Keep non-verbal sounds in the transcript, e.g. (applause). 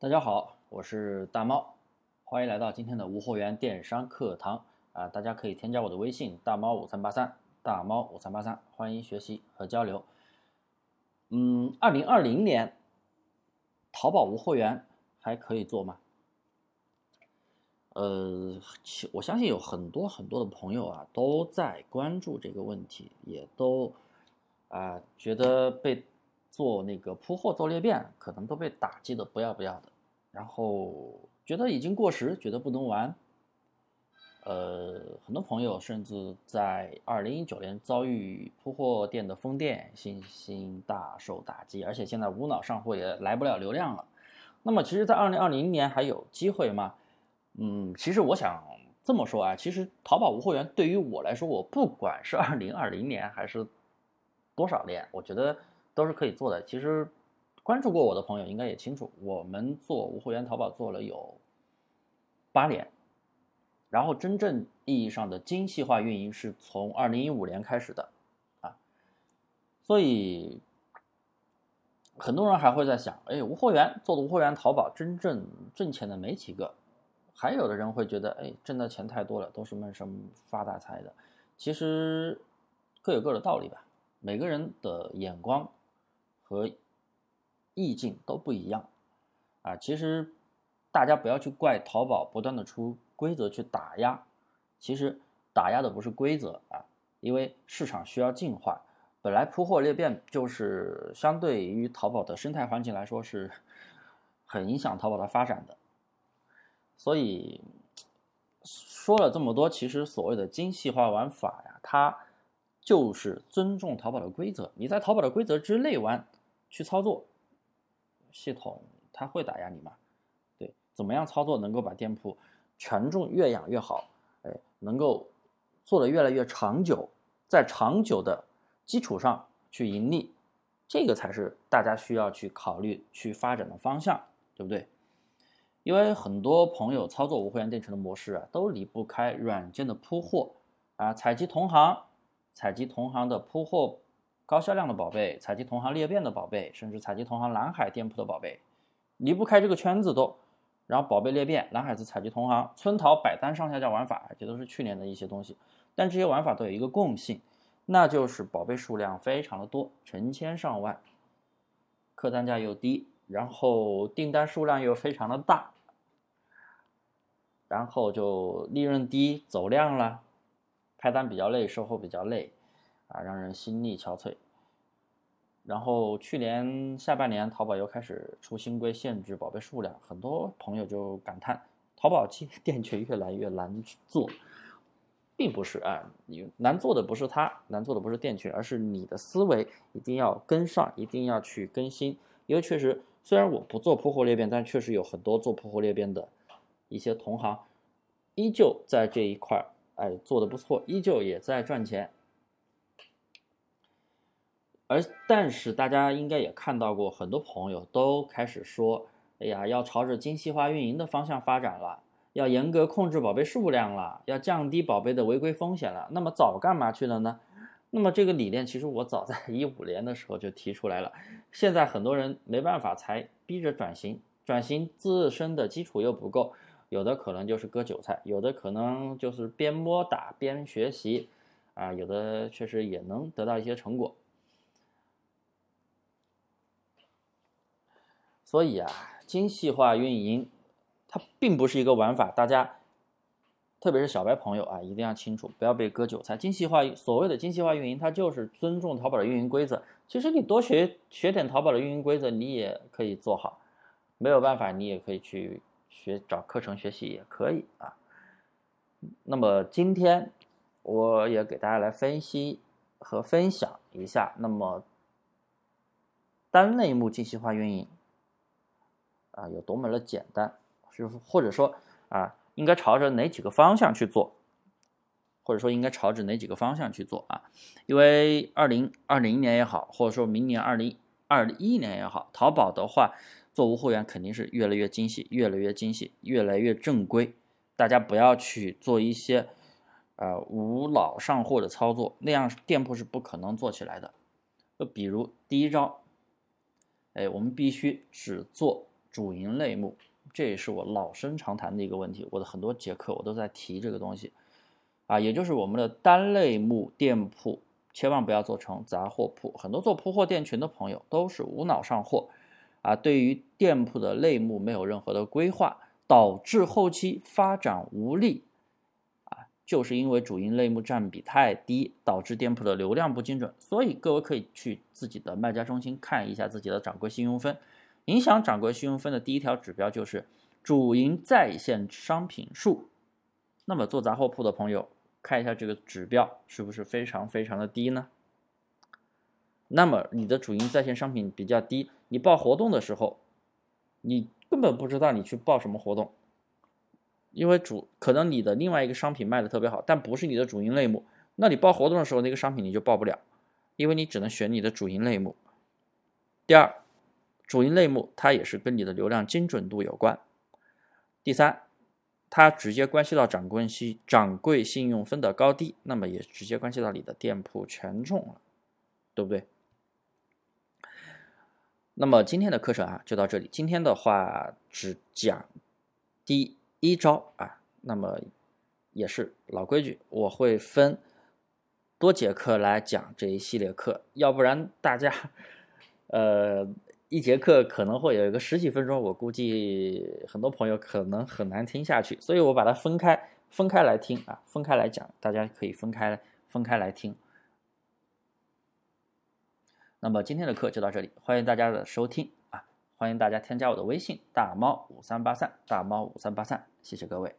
大家好，我是大猫，欢迎来到今天的无货源电商课堂啊！大家可以添加我的微信大猫五三八三，大猫五三八三，欢迎学习和交流。嗯，二零二零年，淘宝无货源还可以做吗？呃，我相信有很多很多的朋友啊都在关注这个问题，也都啊觉得被做那个铺货做裂变，可能都被打击的不要不要的。然后觉得已经过时，觉得不能玩。呃，很多朋友甚至在二零一九年遭遇铺货店的封店，信心大受打击，而且现在无脑上货也来不了流量了。那么，其实，在二零二零年还有机会吗？嗯，其实我想这么说啊，其实淘宝无货源对于我来说，我不管是二零二零年还是多少年，我觉得都是可以做的。其实。关注过我的朋友应该也清楚，我们做无货源淘宝做了有八年，然后真正意义上的精细化运营是从二零一五年开始的，啊，所以很多人还会在想，哎，无货源做的无货源淘宝真正挣钱的没几个，还有的人会觉得，哎，挣的钱太多了，都是闷声发大财的。其实各有各的道理吧，每个人的眼光和。意境都不一样，啊，其实大家不要去怪淘宝不断的出规则去打压，其实打压的不是规则啊，因为市场需要进化。本来铺货裂变就是相对于淘宝的生态环境来说是很影响淘宝的发展的，所以说了这么多，其实所谓的精细化玩法呀，它就是尊重淘宝的规则，你在淘宝的规则之内玩去操作。系统它会打压你吗？对，怎么样操作能够把店铺权重越养越好？哎，能够做的越来越长久，在长久的基础上去盈利，这个才是大家需要去考虑去发展的方向，对不对？因为很多朋友操作无货源店群的模式啊，都离不开软件的铺货啊，采集同行，采集同行的铺货。高销量的宝贝，采集同行裂变的宝贝，甚至采集同行蓝海店铺的宝贝，离不开这个圈子都。然后宝贝裂变，蓝海子采集同行，村淘百单上下架玩法，这都是去年的一些东西。但这些玩法都有一个共性，那就是宝贝数量非常的多，成千上万，客单价又低，然后订单数量又非常的大，然后就利润低，走量了，拍单比较累，售后比较累。啊，让人心力憔悴。然后去年下半年，淘宝又开始出新规，限制宝贝数量，很多朋友就感叹，淘宝 (laughs) 店却越来越难做，并不是啊，你难做的不是它，难做的不是店群，而是你的思维一定要跟上，一定要去更新。因为确实，虽然我不做铺货裂变，但确实有很多做铺货裂变的一些同行，依旧在这一块儿，哎，做的不错，依旧也在赚钱。而但是大家应该也看到过，很多朋友都开始说：“哎呀，要朝着精细化运营的方向发展了，要严格控制宝贝数量了，要降低宝贝的违规风险了。”那么早干嘛去了呢？那么这个理念其实我早在一五年的时候就提出来了，现在很多人没办法才逼着转型，转型自身的基础又不够，有的可能就是割韭菜，有的可能就是边摸打边学习，啊，有的确实也能得到一些成果。所以啊，精细化运营，它并不是一个玩法，大家，特别是小白朋友啊，一定要清楚，不要被割韭菜。精细化所谓的精细化运营，它就是尊重淘宝的运营规则。其实你多学学点淘宝的运营规则，你也可以做好。没有办法，你也可以去学找课程学习，也可以啊。那么今天我也给大家来分析和分享一下，那么单类目精细化运营。啊，有多么的简单，就是或者说啊，应该朝着哪几个方向去做，或者说应该朝着哪几个方向去做啊？因为二零二零年也好，或者说明年二零二一年也好，淘宝的话做无货源肯定是越来越精细，越来越精细，越来越正规。大家不要去做一些呃无脑上货的操作，那样店铺是不可能做起来的。就比如第一招，哎，我们必须只做。主营类目，这也是我老生常谈的一个问题。我的很多节课我都在提这个东西，啊，也就是我们的单类目店铺千万不要做成杂货铺。很多做铺货店群的朋友都是无脑上货，啊，对于店铺的类目没有任何的规划，导致后期发展无力。啊就是因为主营类目占比太低，导致店铺的流量不精准。所以各位可以去自己的卖家中心看一下自己的掌柜信用分。影响掌柜信用分的第一条指标就是主营在线商品数。那么做杂货铺的朋友看一下这个指标是不是非常非常的低呢？那么你的主营在线商品比较低，你报活动的时候，你根本不知道你去报什么活动。因为主可能你的另外一个商品卖的特别好，但不是你的主营类目，那你报活动的时候那个商品你就报不了，因为你只能选你的主营类目。第二，主营类目它也是跟你的流量精准度有关。第三，它直接关系到掌柜信掌柜信用分的高低，那么也直接关系到你的店铺权重了，对不对？那么今天的课程啊就到这里，今天的话只讲第。一招啊，那么也是老规矩，我会分多节课来讲这一系列课，要不然大家呃一节课可能会有一个十几分钟，我估计很多朋友可能很难听下去，所以我把它分开分开来听啊，分开来讲，大家可以分开分开来听。那么今天的课就到这里，欢迎大家的收听啊。欢迎大家添加我的微信大猫五三八三大猫五三八三，谢谢各位。